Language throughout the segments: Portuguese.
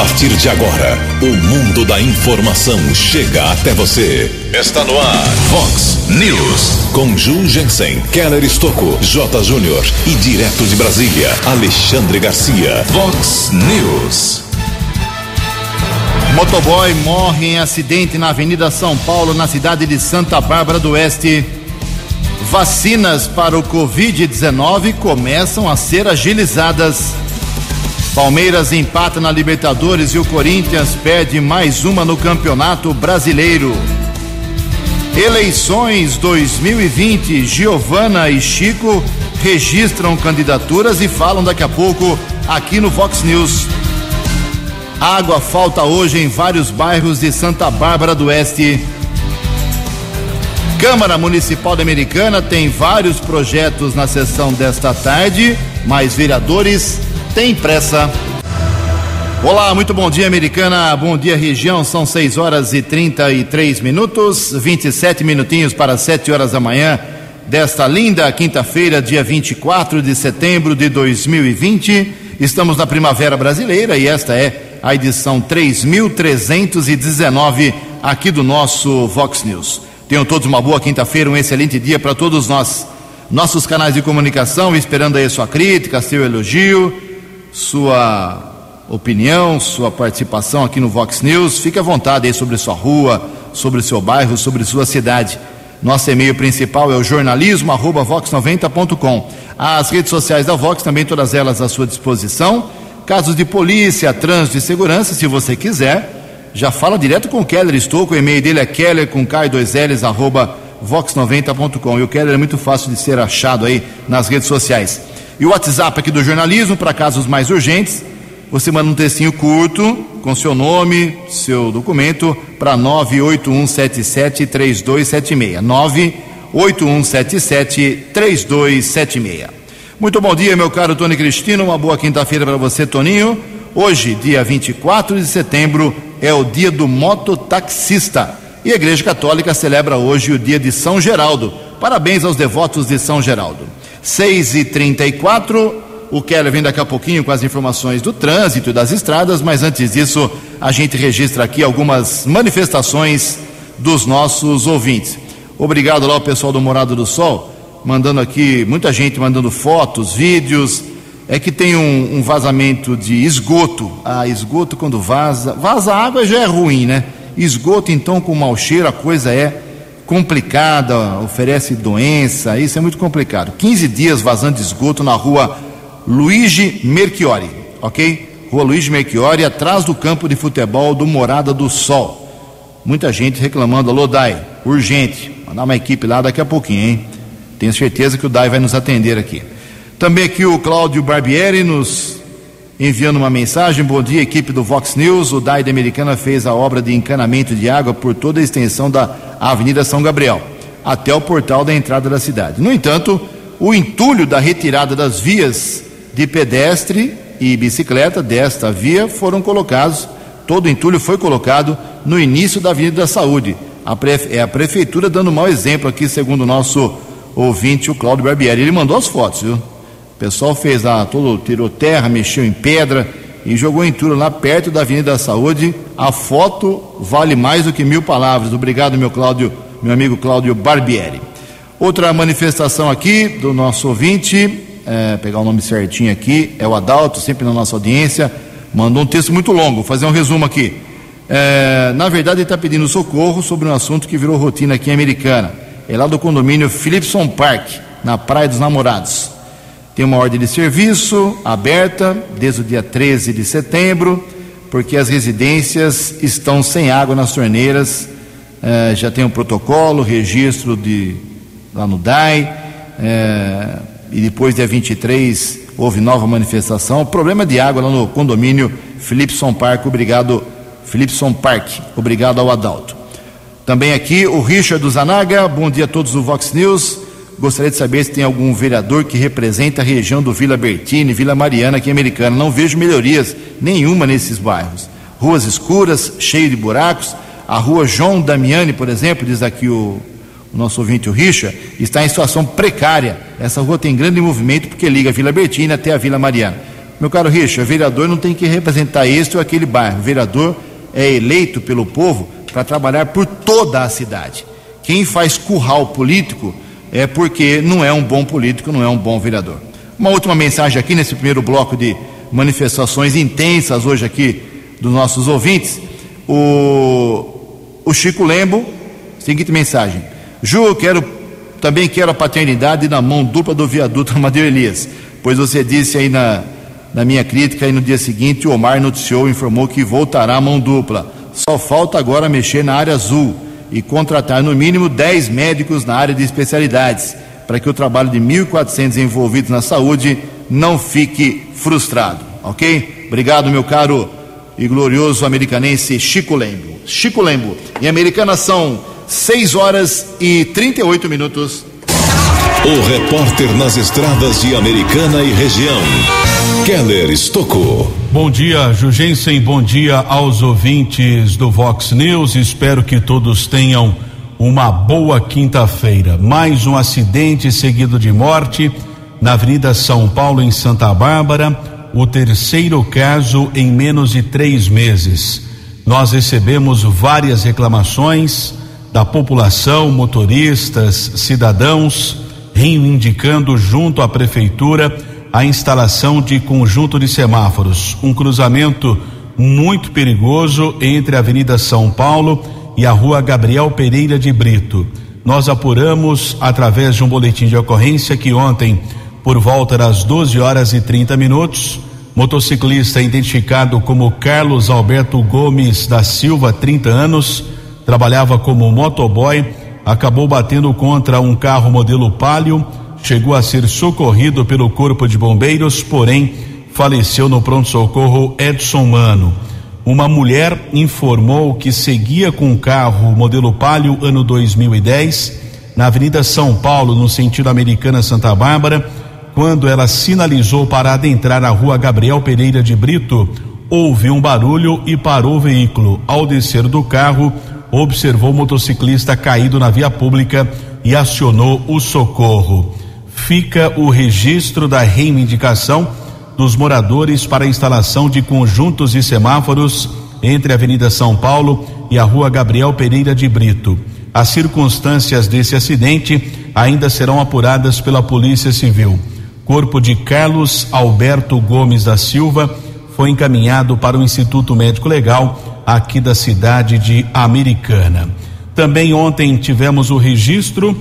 partir de agora, o mundo da informação chega até você. Está no ar, Fox News. Com Ju Jensen, Keller Estocco, J. Júnior e direto de Brasília, Alexandre Garcia. Fox News. Motoboy morre em acidente na Avenida São Paulo, na cidade de Santa Bárbara do Oeste. Vacinas para o Covid-19 começam a ser agilizadas. Palmeiras empata na Libertadores e o Corinthians perde mais uma no Campeonato Brasileiro. Eleições 2020, Giovana e Chico registram candidaturas e falam daqui a pouco aqui no Fox News. Água falta hoje em vários bairros de Santa Bárbara do Oeste. Câmara Municipal da Americana tem vários projetos na sessão desta tarde, mas vereadores têm pressa. Olá, muito bom dia, Americana. Bom dia, região. São 6 horas e 33 minutos, 27 minutinhos para 7 horas da manhã desta linda quinta-feira, dia 24 de setembro de 2020. Estamos na Primavera Brasileira e esta é a edição 3319 aqui do nosso Vox News. Tenham todos uma boa quinta-feira, um excelente dia para todos nós. Nossos canais de comunicação, esperando aí sua crítica, seu elogio, sua opinião, sua participação aqui no Vox News. Fique à vontade aí sobre sua rua, sobre seu bairro, sobre sua cidade. Nosso e-mail principal é o jornalismo@vox90.com. As redes sociais da Vox também todas elas à sua disposição. Casos de polícia, trânsito e segurança, se você quiser, já fala direto com o Keller Estouco, o e-mail dele é keller com K2Ls, arroba vox90.com. E o Keller é muito fácil de ser achado aí nas redes sociais. E o WhatsApp aqui do jornalismo, para casos mais urgentes, você manda um textinho curto com seu nome, seu documento para 981773276. 981773276. Muito bom dia, meu caro Tony Cristino. Uma boa quinta-feira para você, Toninho. Hoje, dia 24 de setembro, é o dia do mototaxista. E a Igreja Católica celebra hoje o dia de São Geraldo. Parabéns aos devotos de São Geraldo. 6 e 34 o Keller vem daqui a pouquinho com as informações do trânsito e das estradas, mas antes disso, a gente registra aqui algumas manifestações dos nossos ouvintes. Obrigado lá ao pessoal do Morado do Sol, mandando aqui, muita gente mandando fotos, vídeos. É que tem um, um vazamento de esgoto. Ah, esgoto quando vaza. Vaza água já é ruim, né? Esgoto, então, com mau cheiro, a coisa é complicada, oferece doença, isso é muito complicado. 15 dias vazando esgoto na rua Luigi Merchiori, ok? Rua Luigi Merchiori, atrás do campo de futebol do Morada do Sol. Muita gente reclamando, alô Dai, urgente, mandar uma equipe lá daqui a pouquinho, hein? Tenho certeza que o Dai vai nos atender aqui. Também aqui o Cláudio Barbieri nos enviando uma mensagem. Bom dia, equipe do Vox News. O DAI da Americana fez a obra de encanamento de água por toda a extensão da Avenida São Gabriel, até o portal da entrada da cidade. No entanto, o entulho da retirada das vias de pedestre e bicicleta desta via foram colocados, todo o entulho foi colocado no início da Avenida da Saúde. A prefe, é a prefeitura dando mau exemplo aqui, segundo o nosso ouvinte, o Cláudio Barbieri. Ele mandou as fotos, viu? O pessoal fez lá, todo, tirou terra, mexeu em pedra e jogou entulho lá perto da Avenida da Saúde. A foto vale mais do que mil palavras. Obrigado, meu Cláudio, meu amigo Cláudio Barbieri. Outra manifestação aqui do nosso ouvinte, é, pegar o nome certinho aqui, é o Adalto, sempre na nossa audiência, mandou um texto muito longo, vou fazer um resumo aqui. É, na verdade, ele está pedindo socorro sobre um assunto que virou rotina aqui em Americana. É lá do condomínio Philipson Park, na Praia dos Namorados. Tem uma ordem de serviço aberta desde o dia 13 de setembro, porque as residências estão sem água nas torneiras. É, já tem um protocolo, registro de, lá no DAI. É, e depois, dia 23, houve nova manifestação. Problema de água lá no condomínio Philipson Park. Obrigado, Philipson Park. Obrigado ao Adalto. Também aqui o Richard Zanaga. Bom dia a todos do Vox News. Gostaria de saber se tem algum vereador que representa a região do Vila Bertini, Vila Mariana, aqui em Americana. Não vejo melhorias nenhuma nesses bairros. Ruas escuras, cheio de buracos. A rua João Damiani, por exemplo, diz aqui o, o nosso ouvinte, o Richa, está em situação precária. Essa rua tem grande movimento porque liga a Vila Bertina até a Vila Mariana. Meu caro Richard, vereador não tem que representar este ou aquele bairro. O vereador é eleito pelo povo para trabalhar por toda a cidade. Quem faz curral político é porque não é um bom político, não é um bom vereador. Uma última mensagem aqui nesse primeiro bloco de manifestações intensas hoje aqui dos nossos ouvintes. O, o Chico Lembo, seguinte mensagem. Ju, quero também quero a paternidade na mão dupla do viaduto Amadeu Elias, pois você disse aí na, na minha crítica e no dia seguinte o Omar noticiou e informou que voltará à mão dupla. Só falta agora mexer na área azul e contratar no mínimo 10 médicos na área de especialidades, para que o trabalho de 1.400 envolvidos na saúde não fique frustrado, ok? Obrigado, meu caro e glorioso americanense Chico Lembo. Chico Lembo. Em Americana são 6 horas e 38 minutos. O repórter nas estradas de Americana e região, Keller Estocou. Bom dia, Jugensen. Bom dia aos ouvintes do Vox News. Espero que todos tenham uma boa quinta-feira. Mais um acidente seguido de morte na Avenida São Paulo, em Santa Bárbara. O terceiro caso em menos de três meses. Nós recebemos várias reclamações da população, motoristas, cidadãos reivindicando junto à prefeitura a instalação de conjunto de semáforos, um cruzamento muito perigoso entre a Avenida São Paulo e a Rua Gabriel Pereira de Brito. Nós apuramos através de um boletim de ocorrência que ontem, por volta das 12 horas e 30 minutos, motociclista identificado como Carlos Alberto Gomes da Silva, 30 anos, trabalhava como motoboy acabou batendo contra um carro modelo Palio, chegou a ser socorrido pelo Corpo de Bombeiros, porém faleceu no pronto-socorro Edson Mano. Uma mulher informou que seguia com o carro modelo Palio ano 2010 na Avenida São Paulo, no sentido Americana Santa Bárbara, quando ela sinalizou para adentrar a rua Gabriel Pereira de Brito, houve um barulho e parou o veículo. Ao descer do carro, observou o motociclista caído na via pública e acionou o socorro. Fica o registro da reivindicação dos moradores para a instalação de conjuntos e semáforos entre a Avenida São Paulo e a Rua Gabriel Pereira de Brito. As circunstâncias desse acidente ainda serão apuradas pela Polícia Civil. Corpo de Carlos Alberto Gomes da Silva foi encaminhado para o Instituto Médico Legal aqui da cidade de Americana. Também ontem tivemos o registro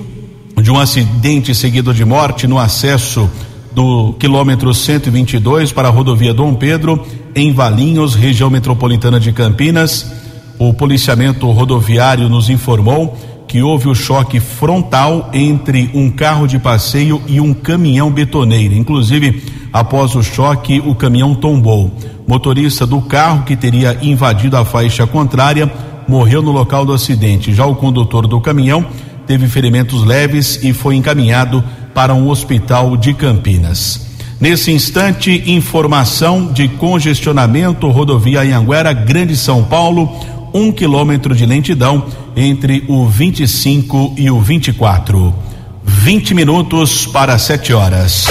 de um acidente seguido de morte no acesso do quilômetro 122 para a rodovia Dom Pedro, em Valinhos, região metropolitana de Campinas. O policiamento rodoviário nos informou que houve o choque frontal entre um carro de passeio e um caminhão betoneiro. Inclusive, após o choque, o caminhão tombou. Motorista do carro que teria invadido a faixa contrária morreu no local do acidente. Já o condutor do caminhão teve ferimentos leves e foi encaminhado para um hospital de Campinas. Nesse instante, informação de congestionamento rodovia Anhanguera, Grande São Paulo, um quilômetro de lentidão entre o 25 e o 24. 20 minutos para 7 horas.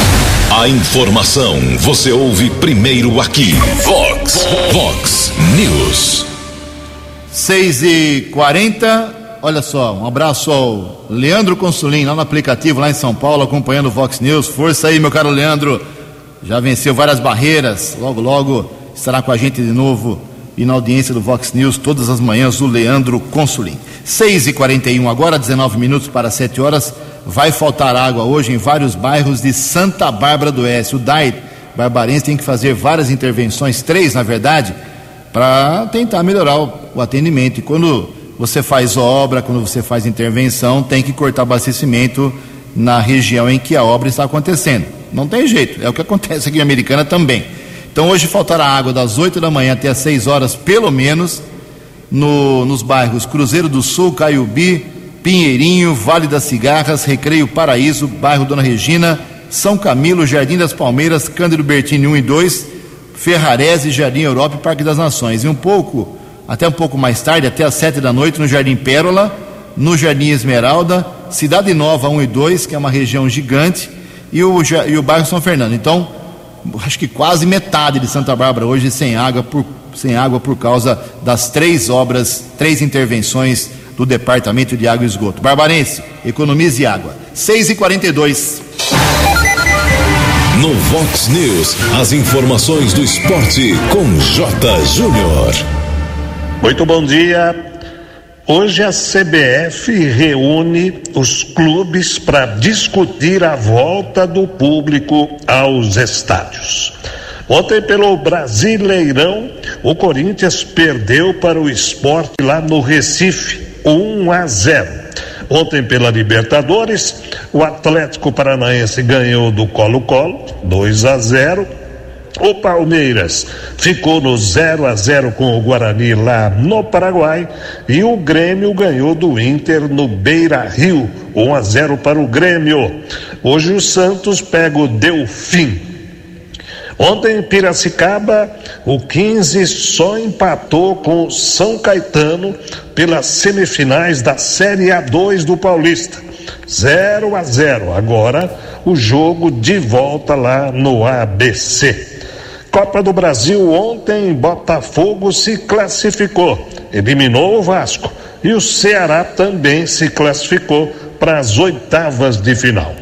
A informação você ouve primeiro aqui. Vox, Vox News. 6 e 40 Olha só, um abraço ao Leandro Consulim, lá no aplicativo, lá em São Paulo, acompanhando o Vox News. Força aí, meu caro Leandro. Já venceu várias barreiras. Logo, logo estará com a gente de novo e na audiência do Vox News todas as manhãs o Leandro Consulim. 6 e 41 agora, 19 minutos para 7 horas. Vai faltar água hoje em vários bairros de Santa Bárbara do Oeste. O DAI Barbarense tem que fazer várias intervenções, três na verdade, para tentar melhorar o atendimento. E quando você faz obra, quando você faz intervenção, tem que cortar abastecimento na região em que a obra está acontecendo. Não tem jeito, é o que acontece aqui em Americana também. Então hoje faltará água das 8 da manhã até as 6 horas, pelo menos, no, nos bairros Cruzeiro do Sul, Caiubi, Pinheirinho, Vale das Cigarras, Recreio Paraíso, bairro Dona Regina, São Camilo, Jardim das Palmeiras, Cândido Bertini 1 e 2, Ferrarese, Jardim Europa e Parque das Nações. E um pouco, até um pouco mais tarde, até às 7 da noite, no Jardim Pérola, no Jardim Esmeralda, Cidade Nova 1 e 2, que é uma região gigante, e o, e o bairro São Fernando. Então, acho que quase metade de Santa Bárbara hoje sem água por, sem água por causa das três obras, três intervenções do Departamento de Água e Esgoto. Barbarense, economize água. 6 e 42 No Vox News, as informações do esporte com J. Júnior. Muito bom dia. Hoje a CBF reúne os clubes para discutir a volta do público aos estádios. Ontem, pelo Brasileirão, o Corinthians perdeu para o esporte lá no Recife, 1 a 0. Ontem, pela Libertadores, o Atlético Paranaense ganhou do Colo-Colo, 2 a 0. O Palmeiras ficou no 0 a 0 com o Guarani lá no Paraguai e o Grêmio ganhou do Inter no Beira Rio, 1 a 0 para o Grêmio. Hoje o Santos pega o Delfim. Ontem em Piracicaba, o 15 só empatou com o São Caetano pelas semifinais da Série A2 do Paulista. 0 a 0. Agora o jogo de volta lá no ABC. Copa do Brasil ontem, Botafogo se classificou, eliminou o Vasco e o Ceará também se classificou para as oitavas de final.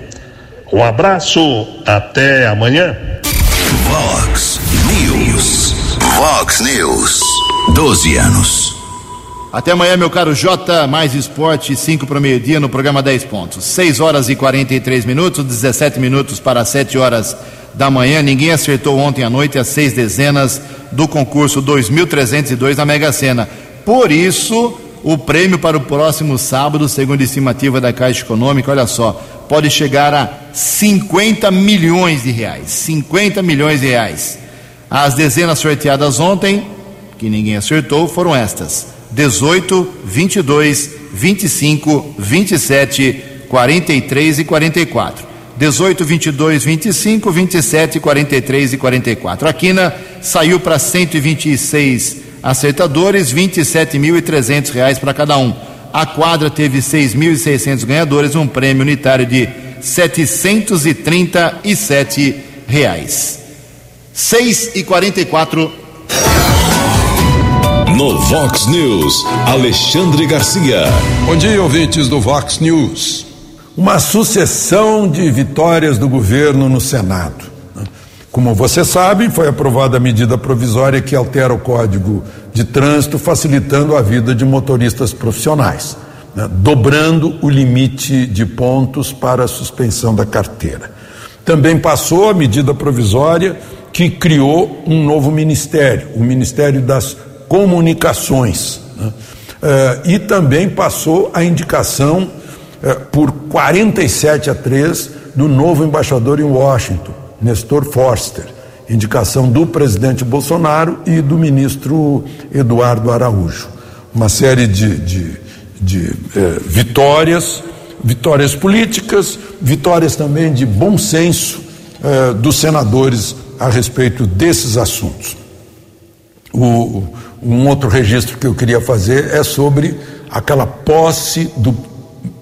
Um abraço, até amanhã. Vox News. Vox News. 12 anos. Até amanhã, meu caro J, mais esporte, 5 para o meio-dia no programa 10 pontos. 6 horas e 43 minutos, 17 minutos para 7 horas da manhã. Ninguém acertou ontem à noite as seis dezenas do concurso 2302 da Mega Sena. Por isso, o prêmio para o próximo sábado, segundo a estimativa da Caixa Econômica, olha só, pode chegar a 50 milhões de reais. 50 milhões de reais. As dezenas sorteadas ontem, que ninguém acertou, foram estas: 18, 22, 25, 27, 43 e 44. 18, 22, 25, 27, 43 e 44. A quina saiu para 126 acertadores, 27.300 reais para cada um. A quadra teve 6.600 ganhadores, um prêmio unitário de 737 reais. 6 e 44. No Vox News, Alexandre Garcia. Bom dia, ouvintes do Vox News uma sucessão de vitórias do governo no Senado. Como você sabe, foi aprovada a medida provisória que altera o Código de Trânsito, facilitando a vida de motoristas profissionais, né? dobrando o limite de pontos para a suspensão da carteira. Também passou a medida provisória que criou um novo ministério, o Ministério das Comunicações. Né? Uh, e também passou a indicação eh, por 47 a 3 do novo embaixador em Washington, Nestor Forster, indicação do presidente Bolsonaro e do ministro Eduardo Araújo. Uma série de, de, de eh, vitórias, vitórias políticas, vitórias também de bom senso eh, dos senadores a respeito desses assuntos. O, um outro registro que eu queria fazer é sobre aquela posse do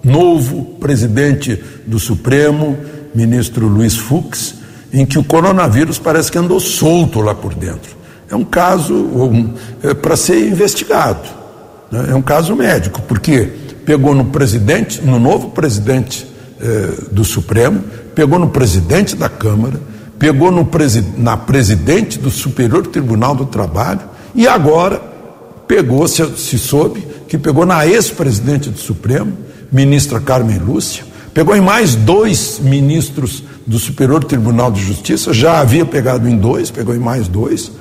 novo presidente do Supremo, ministro Luiz Fux, em que o coronavírus parece que andou solto lá por dentro. É um caso um, é para ser investigado. Né? É um caso médico, porque pegou no presidente, no novo presidente eh, do Supremo, pegou no presidente da Câmara, pegou no presi na presidente do Superior Tribunal do Trabalho e agora pegou, se, se soube, que pegou na ex-presidente do Supremo, ministra Carmen Lúcia, pegou em mais dois ministros do Superior Tribunal de Justiça, já havia pegado em dois, pegou em mais dois.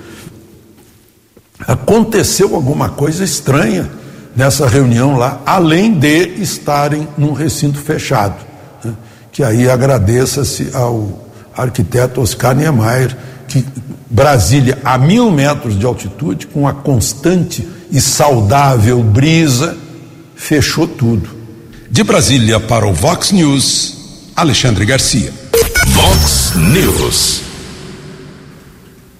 Aconteceu alguma coisa estranha nessa reunião lá, além de estarem num recinto fechado. Né? Que aí agradeça-se ao arquiteto Oscar Niemeyer, que Brasília, a mil metros de altitude, com a constante e saudável brisa, fechou tudo. De Brasília para o Vox News, Alexandre Garcia. Vox News.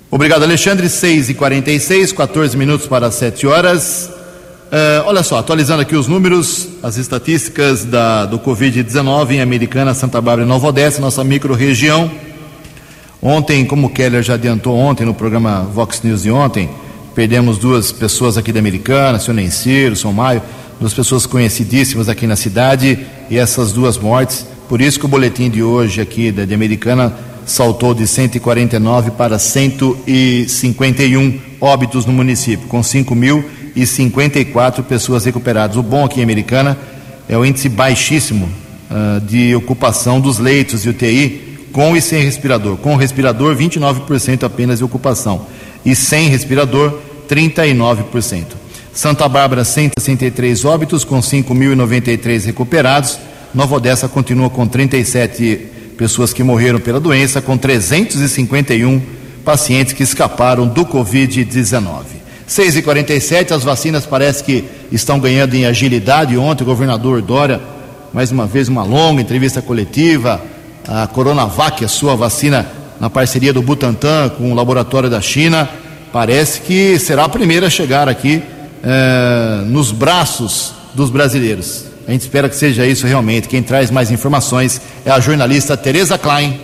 Obrigado, Alexandre. 6 e 46 14 minutos para 7 horas. Uh, olha só, atualizando aqui os números, as estatísticas da, do Covid-19 em Americana, Santa Bárbara e Nova Odessa, nossa micro-região. Ontem, como o Keller já adiantou ontem no programa Vox News de ontem, perdemos duas pessoas aqui da Americana, seu Nenciro, São Maio, duas pessoas conhecidíssimas aqui na cidade e essas duas mortes. Por isso que o boletim de hoje aqui da de Americana saltou de 149 para 151 óbitos no município, com 5.054 pessoas recuperadas. O bom aqui em Americana é o índice baixíssimo uh, de ocupação dos leitos de UTI com e sem respirador. Com respirador, 29% apenas de ocupação. E sem respirador, 39%. Santa Bárbara, 163 óbitos, com 5.093 recuperados. Nova Odessa continua com 37 pessoas que morreram pela doença, com 351 pacientes que escaparam do Covid-19. 6 e 47 as vacinas parece que estão ganhando em agilidade. Ontem o governador Dória, mais uma vez, uma longa entrevista coletiva, a Coronavac, a sua vacina na parceria do Butantan com o laboratório da China, parece que será a primeira a chegar aqui eh, nos braços dos brasileiros. A gente espera que seja isso realmente. Quem traz mais informações é a jornalista Tereza Klein.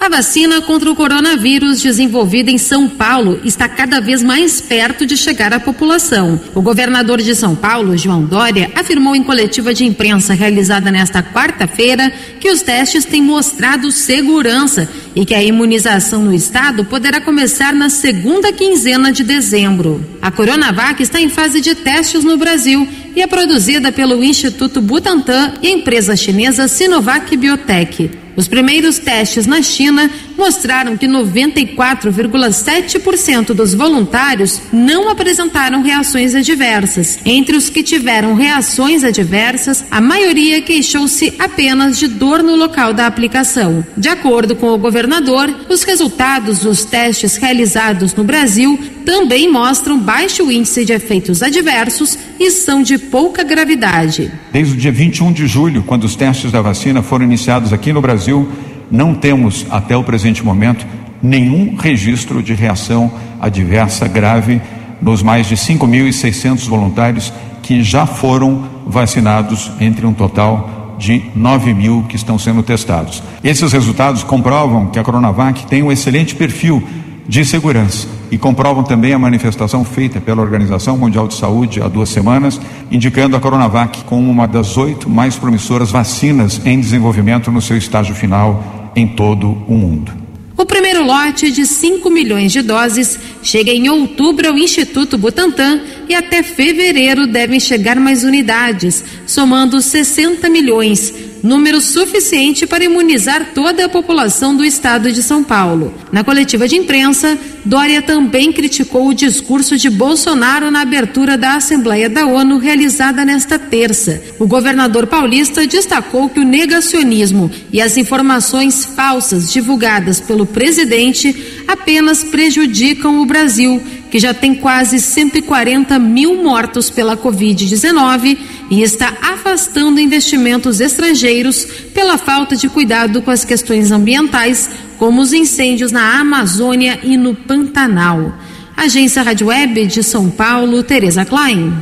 A vacina contra o coronavírus desenvolvida em São Paulo está cada vez mais perto de chegar à população. O governador de São Paulo, João Dória, afirmou em coletiva de imprensa realizada nesta quarta-feira que os testes têm mostrado segurança e que a imunização no estado poderá começar na segunda quinzena de dezembro. A Coronavac está em fase de testes no Brasil e é produzida pelo Instituto Butantan e a empresa chinesa Sinovac Biotech. Os primeiros testes na China mostraram que 94,7% dos voluntários não apresentaram reações adversas. Entre os que tiveram reações adversas, a maioria queixou-se apenas de dor no local da aplicação. De acordo com o governador, os resultados dos testes realizados no Brasil também mostram baixo índice de efeitos adversos e são de pouca gravidade. Desde o dia 21 de julho, quando os testes da vacina foram iniciados aqui no Brasil, não temos, até o presente momento, nenhum registro de reação adversa grave nos mais de 5.600 voluntários que já foram vacinados, entre um total de 9 mil que estão sendo testados. Esses resultados comprovam que a Coronavac tem um excelente perfil de segurança e comprovam também a manifestação feita pela Organização Mundial de Saúde há duas semanas, indicando a Coronavac como uma das oito mais promissoras vacinas em desenvolvimento no seu estágio final em todo o mundo. O primeiro lote de 5 milhões de doses chega em outubro ao Instituto Butantan e até fevereiro devem chegar mais unidades, somando 60 milhões número suficiente para imunizar toda a população do estado de São Paulo. Na coletiva de imprensa, Dória também criticou o discurso de Bolsonaro na abertura da Assembleia da ONU realizada nesta terça. O governador paulista destacou que o negacionismo e as informações falsas divulgadas pelo presidente apenas prejudicam o Brasil, que já tem quase 140 mil mortos pela Covid-19 e está afastando investimentos estrangeiros pela falta de cuidado com as questões ambientais, como os incêndios na Amazônia e no Pantanal. Agência Rádio Web de São Paulo, Tereza Klein.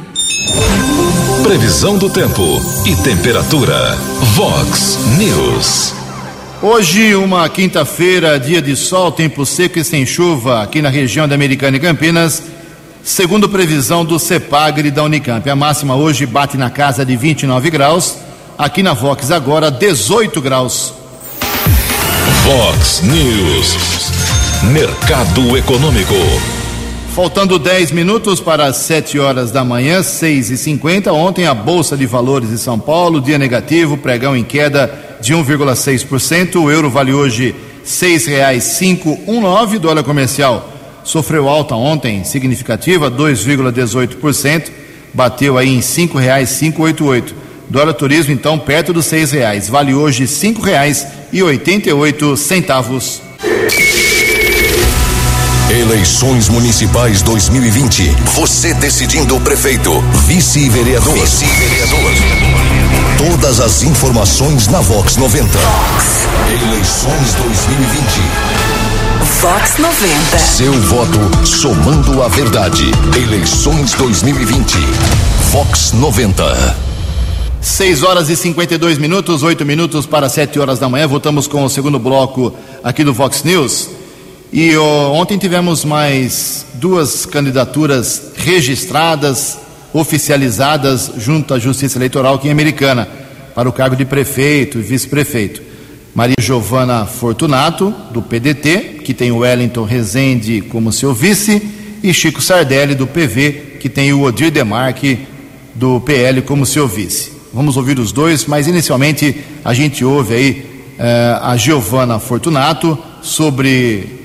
Previsão do tempo e temperatura. Vox News. Hoje, uma quinta-feira, dia de sol, tempo seco e sem chuva aqui na região da Americana e Campinas segundo previsão do CEPAGRE da Unicamp. A máxima hoje bate na casa de 29 graus, aqui na Vox agora 18 graus. Vox News, Mercado Econômico. Faltando 10 minutos para as 7 horas da manhã, 6 e 50 Ontem a Bolsa de Valores de São Paulo, dia negativo, pregão em queda de 1,6%. O euro vale hoje R$ 6,519. Dólar comercial sofreu alta ontem, significativa, 2,18%. Bateu aí em R$ 5,588. Dólar turismo, então, perto dos R$ 6,00. Vale hoje R$ 5,88. Eleições Municipais 2020. Você decidindo o prefeito, vice-vereador. Vice-vereador. Todas as informações na Vox 90. Vox. Eleições 2020. Vox 90. Seu voto somando a verdade. Eleições 2020. Vox 90. 6 horas e 52 minutos, 8 minutos para 7 horas da manhã. Voltamos com o segundo bloco aqui do Vox News. E ó, ontem tivemos mais duas candidaturas registradas, oficializadas junto à Justiça Eleitoral aqui em Americana, para o cargo de prefeito e vice-prefeito. Maria Giovana Fortunato, do PDT, que tem o Wellington Rezende como seu vice, e Chico Sardelli, do PV, que tem o Odir Demarque, do PL, como seu vice. Vamos ouvir os dois, mas inicialmente a gente ouve aí eh, a Giovana Fortunato sobre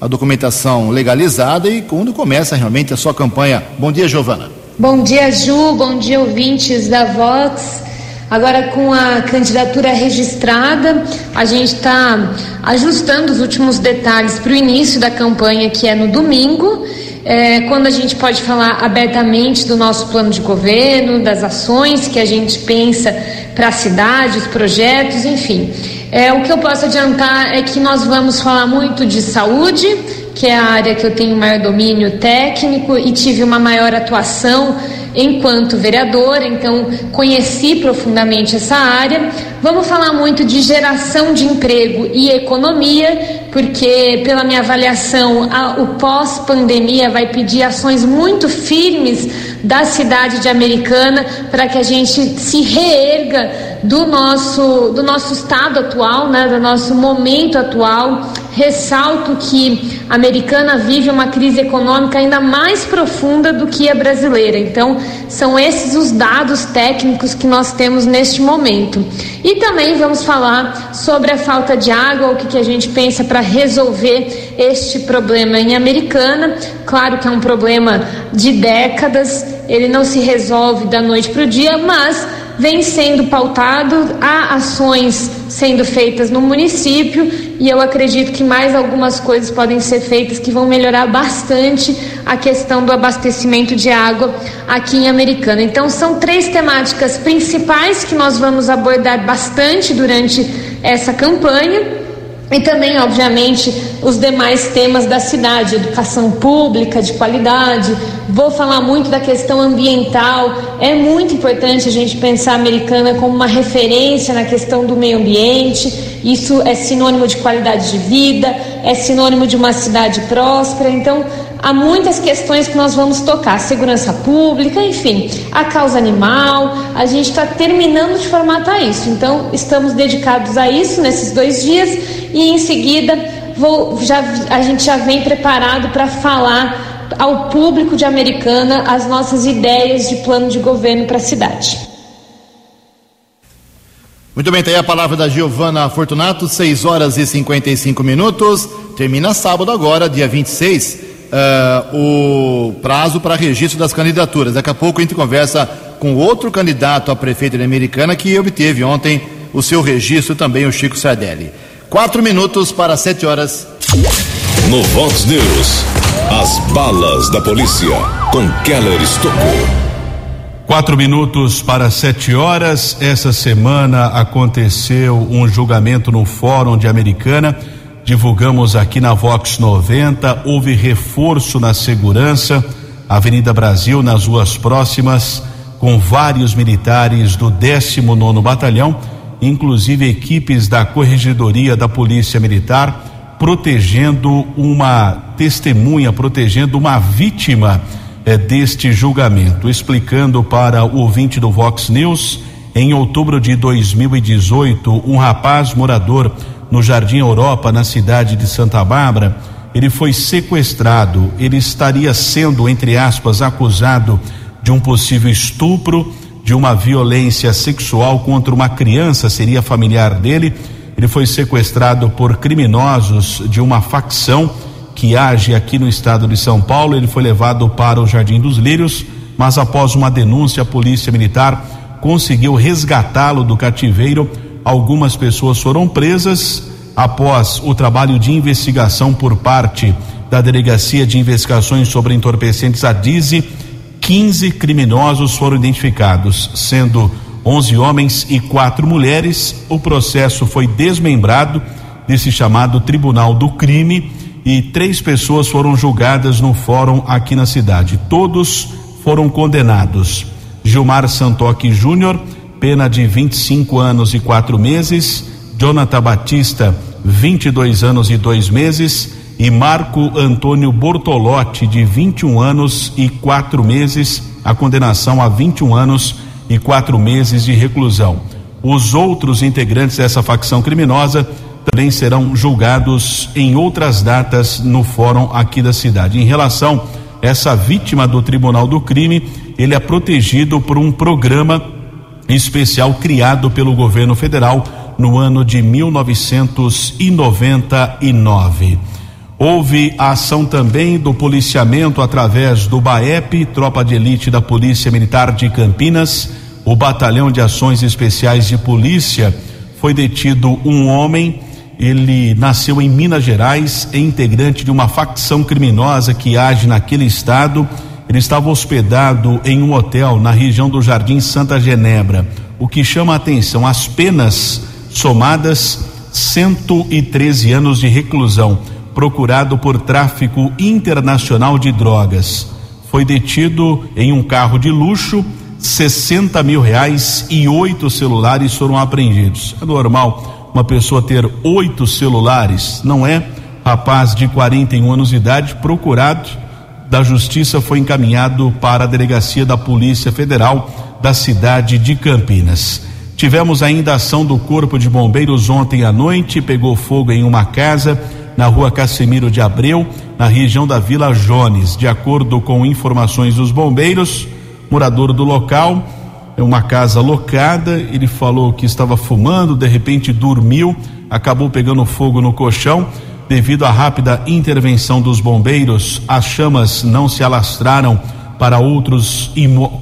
a documentação legalizada e quando começa realmente a sua campanha. Bom dia, Giovana. Bom dia, Ju. Bom dia, ouvintes da Vox. Agora, com a candidatura registrada, a gente está ajustando os últimos detalhes para o início da campanha, que é no domingo é, quando a gente pode falar abertamente do nosso plano de governo, das ações que a gente pensa para a cidade, os projetos, enfim. É, o que eu posso adiantar é que nós vamos falar muito de saúde, que é a área que eu tenho maior domínio técnico e tive uma maior atuação enquanto vereadora, então conheci profundamente essa área. Vamos falar muito de geração de emprego e economia, porque, pela minha avaliação, a, o pós-pandemia vai pedir ações muito firmes da cidade de Americana para que a gente se reerga do nosso, do nosso estado atual, né, do nosso momento atual. Ressalto que a americana vive uma crise econômica ainda mais profunda do que a brasileira. Então, são esses os dados técnicos que nós temos neste momento. E também vamos falar sobre a falta de água, o que, que a gente pensa para resolver este problema em Americana. Claro que é um problema de décadas, ele não se resolve da noite para o dia, mas vem sendo pautado, há ações sendo feitas no município e eu acredito que mais algumas coisas podem ser feitas que vão melhorar bastante a questão do abastecimento de água aqui em Americana. Então, são três temáticas principais que nós vamos abordar bastante durante essa campanha. E também, obviamente, os demais temas da cidade, educação pública de qualidade. Vou falar muito da questão ambiental. É muito importante a gente pensar a americana como uma referência na questão do meio ambiente. Isso é sinônimo de qualidade de vida, é sinônimo de uma cidade próspera. Então, há muitas questões que nós vamos tocar: segurança pública, enfim, a causa animal. A gente está terminando de formatar isso. Então, estamos dedicados a isso nesses dois dias e em seguida vou, já, a gente já vem preparado para falar ao público de Americana as nossas ideias de plano de governo para a cidade. Muito bem, tem tá a palavra da Giovana Fortunato, 6 horas e 55 minutos. Termina sábado agora, dia 26, uh, o prazo para registro das candidaturas. Daqui a pouco a gente conversa com outro candidato a prefeito de Americana que obteve ontem o seu registro também, o Chico Sardelli. Quatro minutos para sete horas. No Vox News, as balas da polícia com Keller Estocou. Quatro minutos para sete horas. Essa semana aconteceu um julgamento no Fórum de Americana. Divulgamos aqui na Vox 90. Houve reforço na segurança. Avenida Brasil, nas ruas próximas, com vários militares do 19 Batalhão, inclusive equipes da Corregedoria da Polícia Militar, protegendo uma testemunha, protegendo uma vítima é, deste julgamento, explicando para o ouvinte do Vox News, em outubro de 2018, um rapaz morador no Jardim Europa, na cidade de Santa Bárbara, ele foi sequestrado. Ele estaria sendo, entre aspas, acusado de um possível estupro, de uma violência sexual contra uma criança, seria familiar dele. Ele foi sequestrado por criminosos de uma facção que age aqui no estado de São Paulo. Ele foi levado para o Jardim dos Lírios, mas após uma denúncia, a Polícia Militar conseguiu resgatá-lo do cativeiro. Algumas pessoas foram presas após o trabalho de investigação por parte da Delegacia de Investigações sobre Entorpecentes, a DIZI. 15 criminosos foram identificados, sendo 11 homens e quatro mulheres. O processo foi desmembrado desse chamado Tribunal do Crime e três pessoas foram julgadas no fórum aqui na cidade. Todos foram condenados. Gilmar Santoque Júnior, pena de 25 anos e quatro meses. Jonathan Batista, 22 anos e dois meses. E Marco Antônio Bortolotti, de 21 anos e quatro meses, a condenação a 21 anos e quatro meses de reclusão. Os outros integrantes dessa facção criminosa também serão julgados em outras datas no fórum aqui da cidade. Em relação a essa vítima do Tribunal do Crime, ele é protegido por um programa especial criado pelo governo federal no ano de 1999. Houve a ação também do policiamento através do BAEP, Tropa de Elite da Polícia Militar de Campinas, o Batalhão de Ações Especiais de Polícia. Foi detido um homem, ele nasceu em Minas Gerais, é integrante de uma facção criminosa que age naquele estado. Ele estava hospedado em um hotel na região do Jardim Santa Genebra. O que chama a atenção, as penas somadas 113 anos de reclusão, procurado por tráfico internacional de drogas. Foi detido em um carro de luxo, 60 mil reais e oito celulares foram apreendidos. É normal uma pessoa ter oito celulares, não é? Rapaz de 41 anos de idade, procurado da Justiça, foi encaminhado para a delegacia da Polícia Federal da cidade de Campinas. Tivemos ainda ação do Corpo de Bombeiros ontem à noite, pegou fogo em uma casa na rua Casemiro de Abreu, na região da Vila Jones. De acordo com informações dos bombeiros, morador do local, é uma casa locada, ele falou que estava fumando, de repente dormiu, acabou pegando fogo no colchão. Devido à rápida intervenção dos bombeiros, as chamas não se alastraram para outros,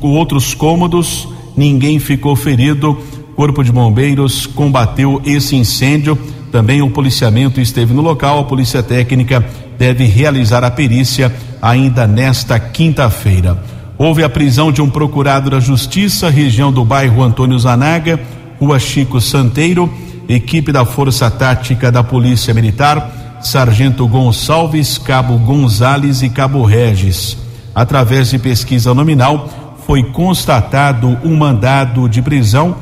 outros cômodos, ninguém ficou ferido Corpo de Bombeiros combateu esse incêndio. Também o policiamento esteve no local. A Polícia Técnica deve realizar a perícia ainda nesta quinta-feira. Houve a prisão de um procurado da Justiça, região do bairro Antônio Zanaga, Rua Chico Santeiro, equipe da Força Tática da Polícia Militar, Sargento Gonçalves, Cabo Gonzales e Cabo Regis. Através de pesquisa nominal, foi constatado um mandado de prisão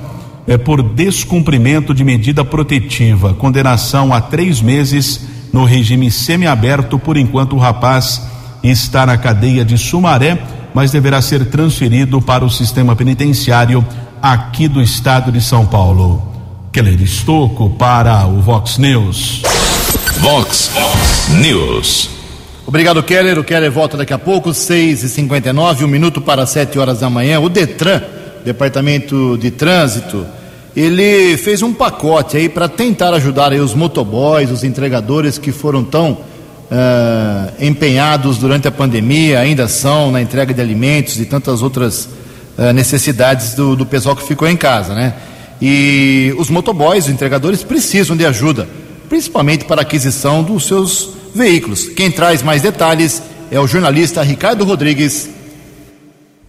é, por descumprimento de medida protetiva, condenação a três meses no regime semiaberto. Por enquanto, o rapaz está na cadeia de Sumaré, mas deverá ser transferido para o sistema penitenciário aqui do estado de São Paulo. Keller Estocco para o Vox News. Vox News. Obrigado, Keller. O Keller volta daqui a pouco, 6 e 59 um minuto para 7 horas da manhã. O Detran Departamento de Trânsito, ele fez um pacote aí para tentar ajudar aí os motoboys, os entregadores que foram tão uh, empenhados durante a pandemia, ainda são na entrega de alimentos e tantas outras uh, necessidades do, do pessoal que ficou em casa, né? E os motoboys, os entregadores, precisam de ajuda, principalmente para a aquisição dos seus veículos. Quem traz mais detalhes é o jornalista Ricardo Rodrigues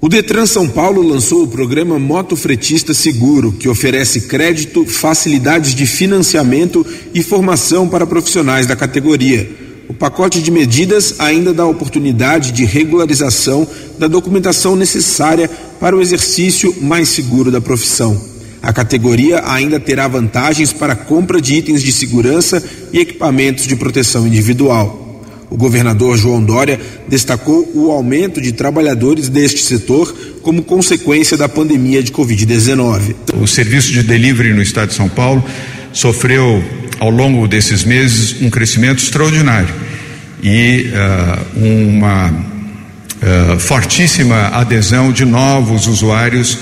o Detran São Paulo lançou o programa Moto Fretista Seguro, que oferece crédito, facilidades de financiamento e formação para profissionais da categoria. O pacote de medidas ainda dá oportunidade de regularização da documentação necessária para o exercício mais seguro da profissão. A categoria ainda terá vantagens para compra de itens de segurança e equipamentos de proteção individual. O governador João Dória destacou o aumento de trabalhadores deste setor como consequência da pandemia de Covid-19. O serviço de delivery no estado de São Paulo sofreu, ao longo desses meses, um crescimento extraordinário e uh, uma uh, fortíssima adesão de novos usuários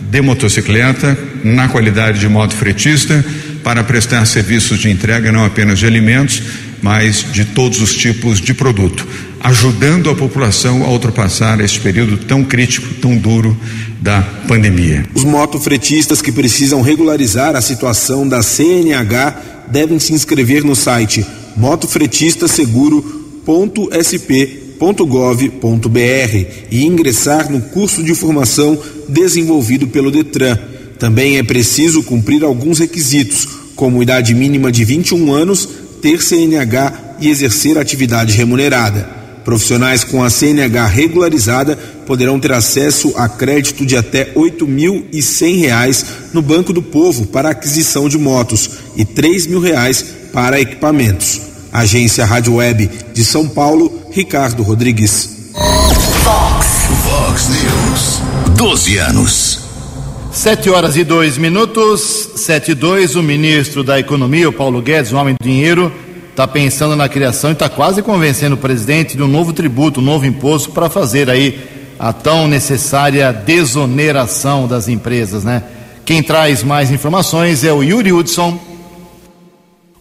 de motocicleta na qualidade de moto fretista para prestar serviços de entrega não apenas de alimentos, mas de todos os tipos de produto, ajudando a população a ultrapassar este período tão crítico, tão duro da pandemia. Os motofretistas que precisam regularizar a situação da CNH devem se inscrever no site motofretistaseguro.sp.gov.br e ingressar no curso de formação desenvolvido pelo Detran. Também é preciso cumprir alguns requisitos, como idade mínima de 21 anos ter CNH e exercer atividade remunerada. Profissionais com a CNH regularizada poderão ter acesso a crédito de até R$ 8.100 no Banco do Povo para aquisição de motos e R$ 3.000 para equipamentos. Agência Rádio Web de São Paulo, Ricardo Rodrigues. Fox, Fox News. 12 anos. Sete horas e dois minutos, sete e dois, o ministro da Economia, o Paulo Guedes, o homem do dinheiro, está pensando na criação e está quase convencendo o presidente de um novo tributo, um novo imposto para fazer aí a tão necessária desoneração das empresas, né? Quem traz mais informações é o Yuri Hudson.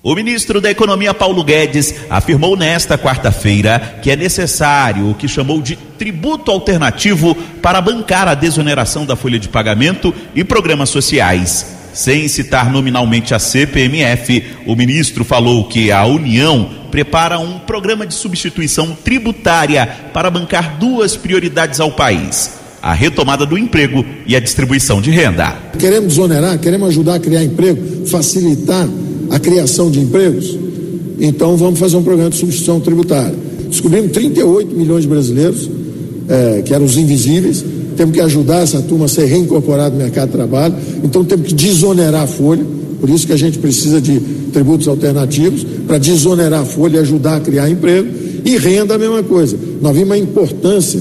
O ministro da Economia Paulo Guedes afirmou nesta quarta-feira que é necessário o que chamou de tributo alternativo para bancar a desoneração da folha de pagamento e programas sociais. Sem citar nominalmente a CPMF, o ministro falou que a União prepara um programa de substituição tributária para bancar duas prioridades ao país: a retomada do emprego e a distribuição de renda. Queremos desonerar, queremos ajudar a criar emprego, facilitar a criação de empregos, então vamos fazer um programa de substituição tributária. Descobrimos 38 milhões de brasileiros, é, que eram os invisíveis, temos que ajudar essa turma a ser reincorporada no mercado de trabalho, então temos que desonerar a folha, por isso que a gente precisa de tributos alternativos, para desonerar a folha e ajudar a criar emprego, e renda a mesma coisa. Nós vimos a importância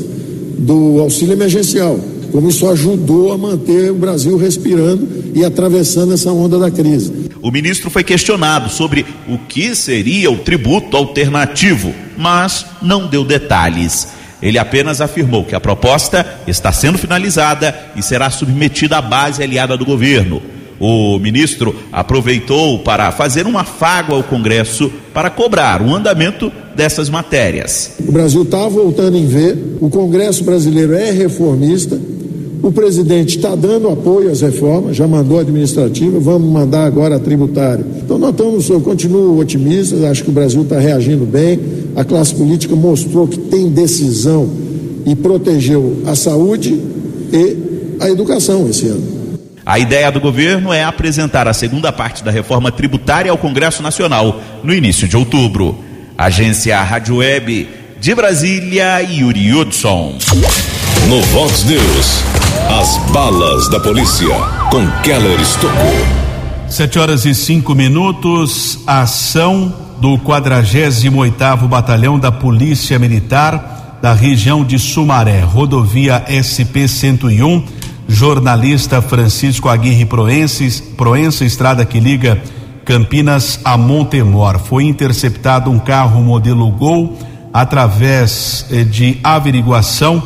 do auxílio emergencial, como isso ajudou a manter o Brasil respirando e atravessando essa onda da crise. O ministro foi questionado sobre o que seria o tributo alternativo, mas não deu detalhes. Ele apenas afirmou que a proposta está sendo finalizada e será submetida à base aliada do governo. O ministro aproveitou para fazer um afago ao Congresso para cobrar o andamento dessas matérias. O Brasil está voltando em ver, o Congresso brasileiro é reformista, o presidente está dando apoio às reformas, já mandou a administrativa, vamos mandar agora a tributária. Então nós estamos, eu continuo otimista, acho que o Brasil está reagindo bem, a classe política mostrou que tem decisão e protegeu a saúde e a educação esse ano. A ideia do governo é apresentar a segunda parte da reforma tributária ao Congresso Nacional no início de outubro. Agência Rádio Web de Brasília, Yuri Hudson. No Vox News, as balas da polícia com Keller Estocou. Sete horas e cinco minutos, a ação do 48º Batalhão da Polícia Militar da região de Sumaré, rodovia SP 101, jornalista Francisco Aguirre Proença, estrada que liga Campinas a Montemor. Foi interceptado um carro modelo Gol através eh, de averiguação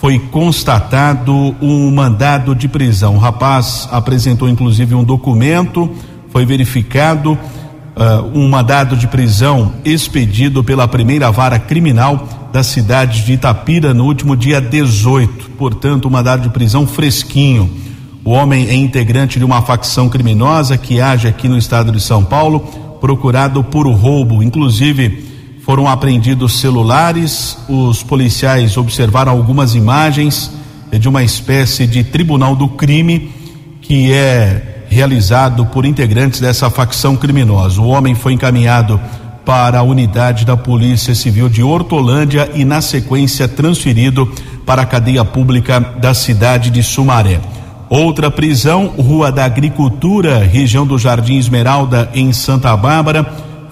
foi constatado um mandado de prisão. O rapaz apresentou inclusive um documento, foi verificado uh, um mandado de prisão expedido pela primeira vara criminal da cidade de Itapira no último dia 18. Portanto, um mandado de prisão fresquinho. O homem é integrante de uma facção criminosa que age aqui no estado de São Paulo, procurado por roubo, inclusive foram apreendidos celulares, os policiais observaram algumas imagens de uma espécie de tribunal do crime que é realizado por integrantes dessa facção criminosa. O homem foi encaminhado para a unidade da Polícia Civil de Hortolândia e, na sequência, transferido para a cadeia pública da cidade de Sumaré. Outra prisão, Rua da Agricultura, região do Jardim Esmeralda, em Santa Bárbara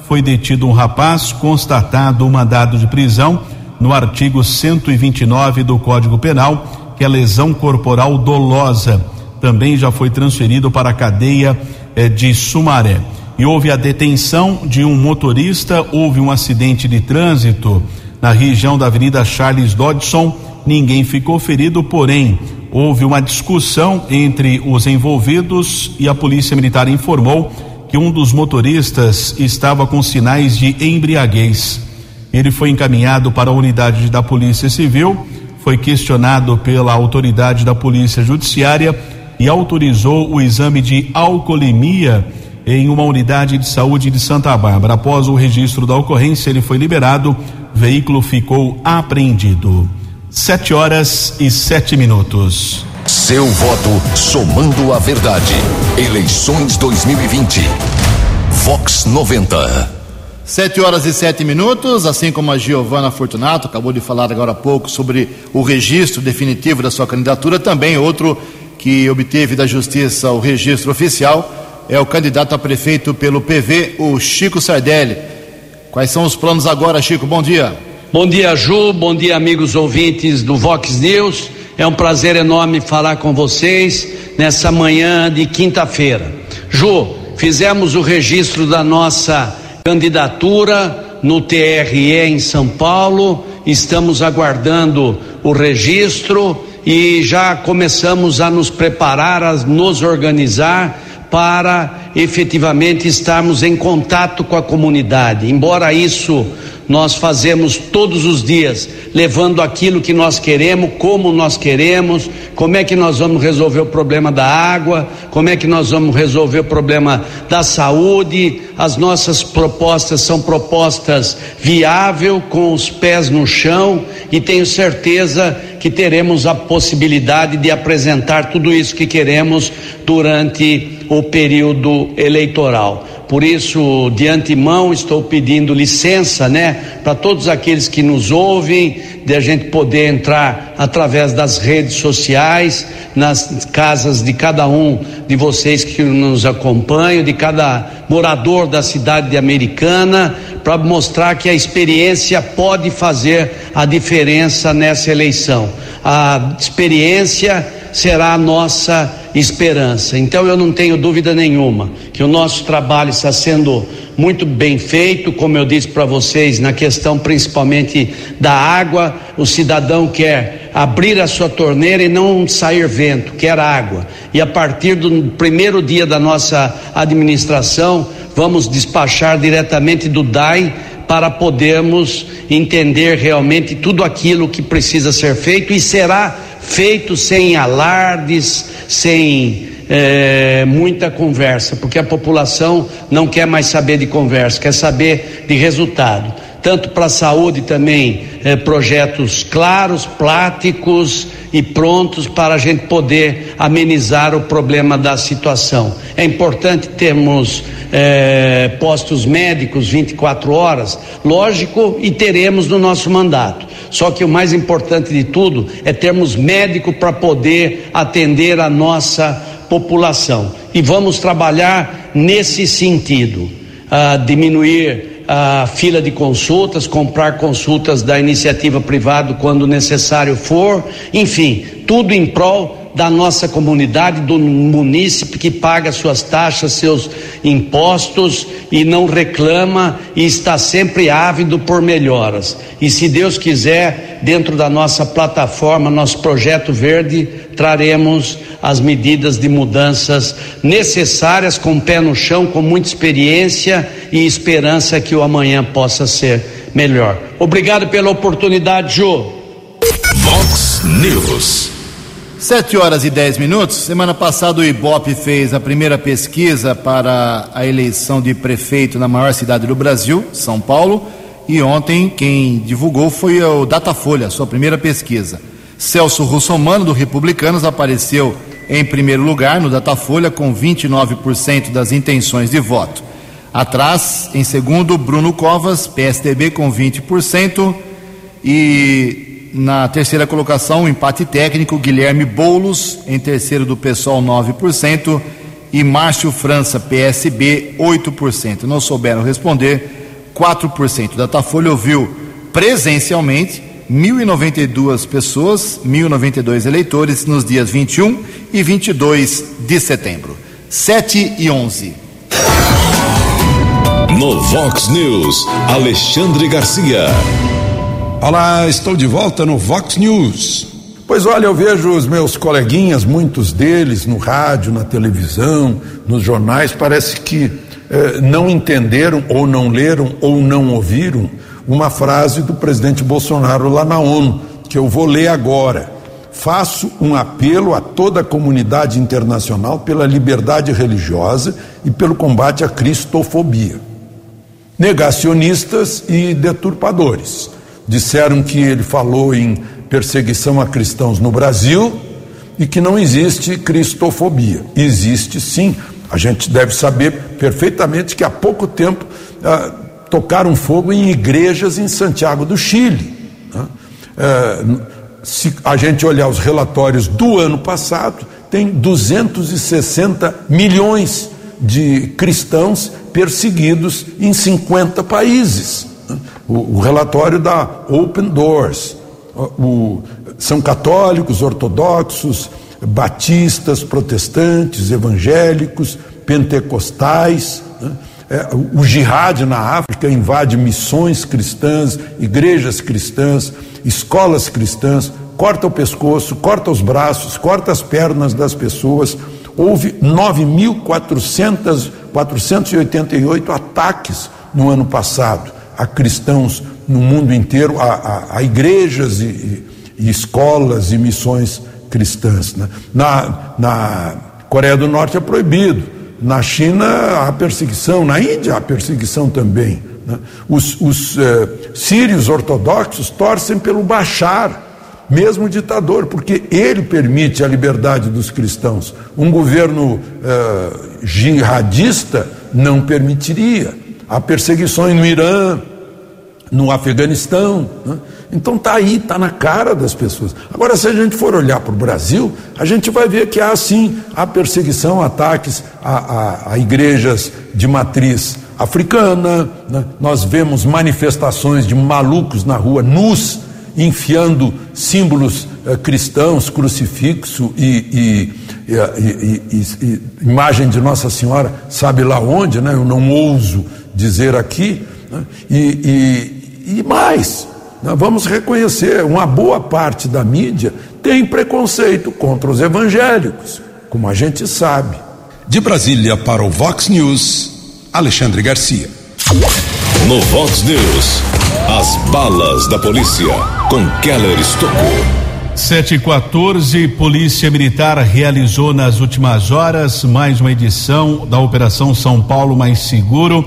foi detido um rapaz, constatado o um mandado de prisão no artigo 129 do Código Penal, que é lesão corporal dolosa. Também já foi transferido para a cadeia eh, de Sumaré. E houve a detenção de um motorista, houve um acidente de trânsito na região da Avenida Charles Dodson. Ninguém ficou ferido, porém, houve uma discussão entre os envolvidos e a Polícia Militar informou que um dos motoristas estava com sinais de embriaguez. Ele foi encaminhado para a unidade da Polícia Civil, foi questionado pela autoridade da Polícia Judiciária e autorizou o exame de alcoolemia em uma unidade de saúde de Santa Bárbara. Após o registro da ocorrência, ele foi liberado, o veículo ficou apreendido. Sete horas e sete minutos. Seu voto somando a verdade. Eleições 2020. Vox 90. Sete horas e sete minutos, assim como a Giovana Fortunato acabou de falar agora há pouco sobre o registro definitivo da sua candidatura, também outro que obteve da Justiça o registro oficial é o candidato a prefeito pelo PV, o Chico Sardelli. Quais são os planos agora, Chico? Bom dia. Bom dia, Ju. Bom dia, amigos ouvintes do Vox News. É um prazer enorme falar com vocês nessa manhã de quinta-feira. Ju, fizemos o registro da nossa candidatura no TRE em São Paulo, estamos aguardando o registro e já começamos a nos preparar, a nos organizar para efetivamente estarmos em contato com a comunidade. Embora isso nós fazemos todos os dias, levando aquilo que nós queremos, como nós queremos, como é que nós vamos resolver o problema da água, como é que nós vamos resolver o problema da saúde. As nossas propostas são propostas viáveis, com os pés no chão, e tenho certeza que teremos a possibilidade de apresentar tudo isso que queremos durante o período eleitoral. Por isso, de antemão, estou pedindo licença, né, para todos aqueles que nos ouvem, de a gente poder entrar através das redes sociais, nas casas de cada um de vocês que nos acompanham, de cada morador da cidade de Americana, para mostrar que a experiência pode fazer a diferença nessa eleição. A experiência será a nossa esperança. Então eu não tenho dúvida nenhuma que o nosso trabalho está sendo muito bem feito, como eu disse para vocês, na questão principalmente da água. O cidadão quer abrir a sua torneira e não sair vento, quer água. E a partir do primeiro dia da nossa administração, vamos despachar diretamente do DAI para podermos entender realmente tudo aquilo que precisa ser feito e será feito sem alardes, sem é, muita conversa, porque a população não quer mais saber de conversa, quer saber de resultado. Tanto para a saúde também, é, projetos claros, práticos e prontos para a gente poder amenizar o problema da situação. É importante termos é, postos médicos 24 horas, lógico, e teremos no nosso mandato. Só que o mais importante de tudo é termos médico para poder atender a nossa população. E vamos trabalhar nesse sentido, a diminuir a fila de consultas, comprar consultas da iniciativa privada quando necessário for, enfim, tudo em prol da nossa comunidade, do munícipe que paga suas taxas, seus impostos e não reclama e está sempre ávido por melhoras. E se Deus quiser, dentro da nossa plataforma, nosso projeto verde, traremos as medidas de mudanças necessárias, com o pé no chão, com muita experiência e esperança que o amanhã possa ser melhor. Obrigado pela oportunidade, Ju. Vox News. Sete horas e dez minutos. Semana passada o Ibope fez a primeira pesquisa para a eleição de prefeito na maior cidade do Brasil, São Paulo. E ontem quem divulgou foi o Datafolha, sua primeira pesquisa. Celso Russomano, do Republicanos, apareceu em primeiro lugar no Datafolha com 29% das intenções de voto. Atrás, em segundo, Bruno Covas, PSDB, com 20%. E na terceira colocação, empate técnico, Guilherme Boulos, em terceiro do PSOL, 9%, e Márcio França, PSB, 8%. Não souberam responder, 4%. Datafolha ouviu presencialmente 1.092 pessoas, 1.092 eleitores, nos dias 21 e 22 de setembro. 7 e 11. No Vox News, Alexandre Garcia. Olá, estou de volta no Vox News. Pois olha, eu vejo os meus coleguinhas, muitos deles, no rádio, na televisão, nos jornais, parece que eh, não entenderam, ou não leram, ou não ouviram uma frase do presidente Bolsonaro lá na ONU, que eu vou ler agora. Faço um apelo a toda a comunidade internacional pela liberdade religiosa e pelo combate à cristofobia. Negacionistas e deturpadores disseram que ele falou em perseguição a cristãos no Brasil e que não existe cristofobia. Existe sim. A gente deve saber perfeitamente que há pouco tempo ah, tocaram fogo em igrejas em Santiago do Chile. Né? É, se a gente olhar os relatórios do ano passado, tem 260 milhões de cristãos perseguidos em 50 países. O, o relatório da Open Doors. O, são católicos, ortodoxos, batistas, protestantes, evangélicos, pentecostais. Né? É, o jihad na África invade missões cristãs, igrejas cristãs, escolas cristãs, corta o pescoço, corta os braços, corta as pernas das pessoas. Houve 9.488 ataques no ano passado a cristãos no mundo inteiro, a, a, a igrejas e, e, escolas e missões cristãs. Né? Na, na Coreia do Norte é proibido, na China há perseguição, na Índia há perseguição também. Né? Os, os eh, sírios ortodoxos torcem pelo Bashar, mesmo ditador, porque ele permite a liberdade dos cristãos. Um governo eh, jihadista não permitiria. Há perseguições no Irã, no Afeganistão. Né? Então está aí, está na cara das pessoas. Agora, se a gente for olhar para o Brasil, a gente vai ver que há sim a perseguição, ataques a, a, a igrejas de matriz africana. Né? Nós vemos manifestações de malucos na rua, nus, enfiando símbolos eh, cristãos, crucifixo e, e, e, e, imagem de Nossa Senhora, sabe lá onde, né? Eu não ouso dizer aqui. Né? e mais, nós vamos reconhecer, uma boa parte da mídia tem preconceito contra os evangélicos, como a gente sabe. De Brasília para o Vox News, Alexandre Garcia. No Vox News, as balas da polícia com Keller Estocou. 714, Polícia Militar realizou nas últimas horas mais uma edição da Operação São Paulo Mais Seguro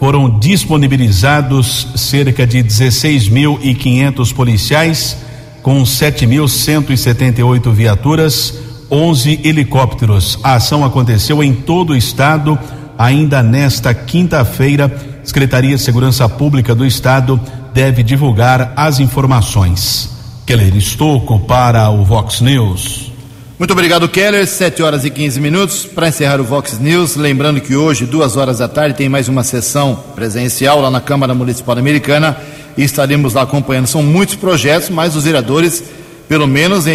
foram disponibilizados cerca de 16.500 policiais, com 7.178 viaturas, 11 helicópteros. A ação aconteceu em todo o estado, ainda nesta quinta-feira. Secretaria de Segurança Pública do Estado deve divulgar as informações. Keller Estocco para o Vox News. Muito obrigado, Keller. 7 horas e 15 minutos. Para encerrar o Vox News, lembrando que hoje, duas horas da tarde, tem mais uma sessão presencial lá na Câmara Municipal Americana e estaremos lá acompanhando. São muitos projetos, mas os vereadores, pelo menos,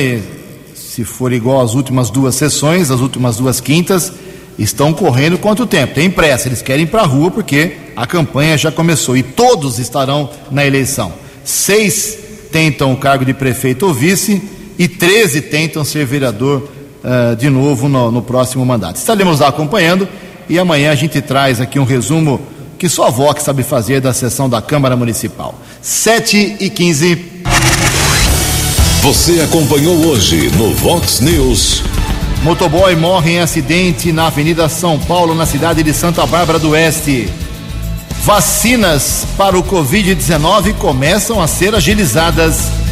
se for igual às últimas duas sessões, as últimas duas quintas, estão correndo quanto tempo? Tem pressa, eles querem ir para a rua porque a campanha já começou e todos estarão na eleição. Seis tentam o cargo de prefeito ou vice e 13 tentam ser vereador uh, de novo no, no, próximo mandato. Estaremos lá acompanhando e amanhã a gente traz aqui um resumo que só a Vox sabe fazer da sessão da Câmara Municipal. 7 e 15. Você acompanhou hoje no Vox News. Motoboy morre em acidente na Avenida São Paulo, na cidade de Santa Bárbara do Oeste. Vacinas para o Covid-19 começam a ser agilizadas.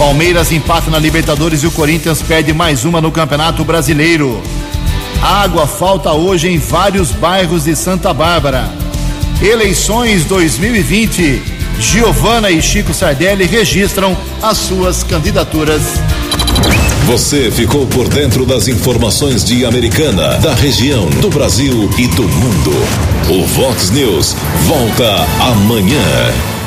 Palmeiras empata na Libertadores e o Corinthians perde mais uma no Campeonato Brasileiro. Água falta hoje em vários bairros de Santa Bárbara. Eleições 2020. Giovana e Chico Sardelli registram as suas candidaturas. Você ficou por dentro das informações de Americana, da região, do Brasil e do mundo. O Vox News volta amanhã.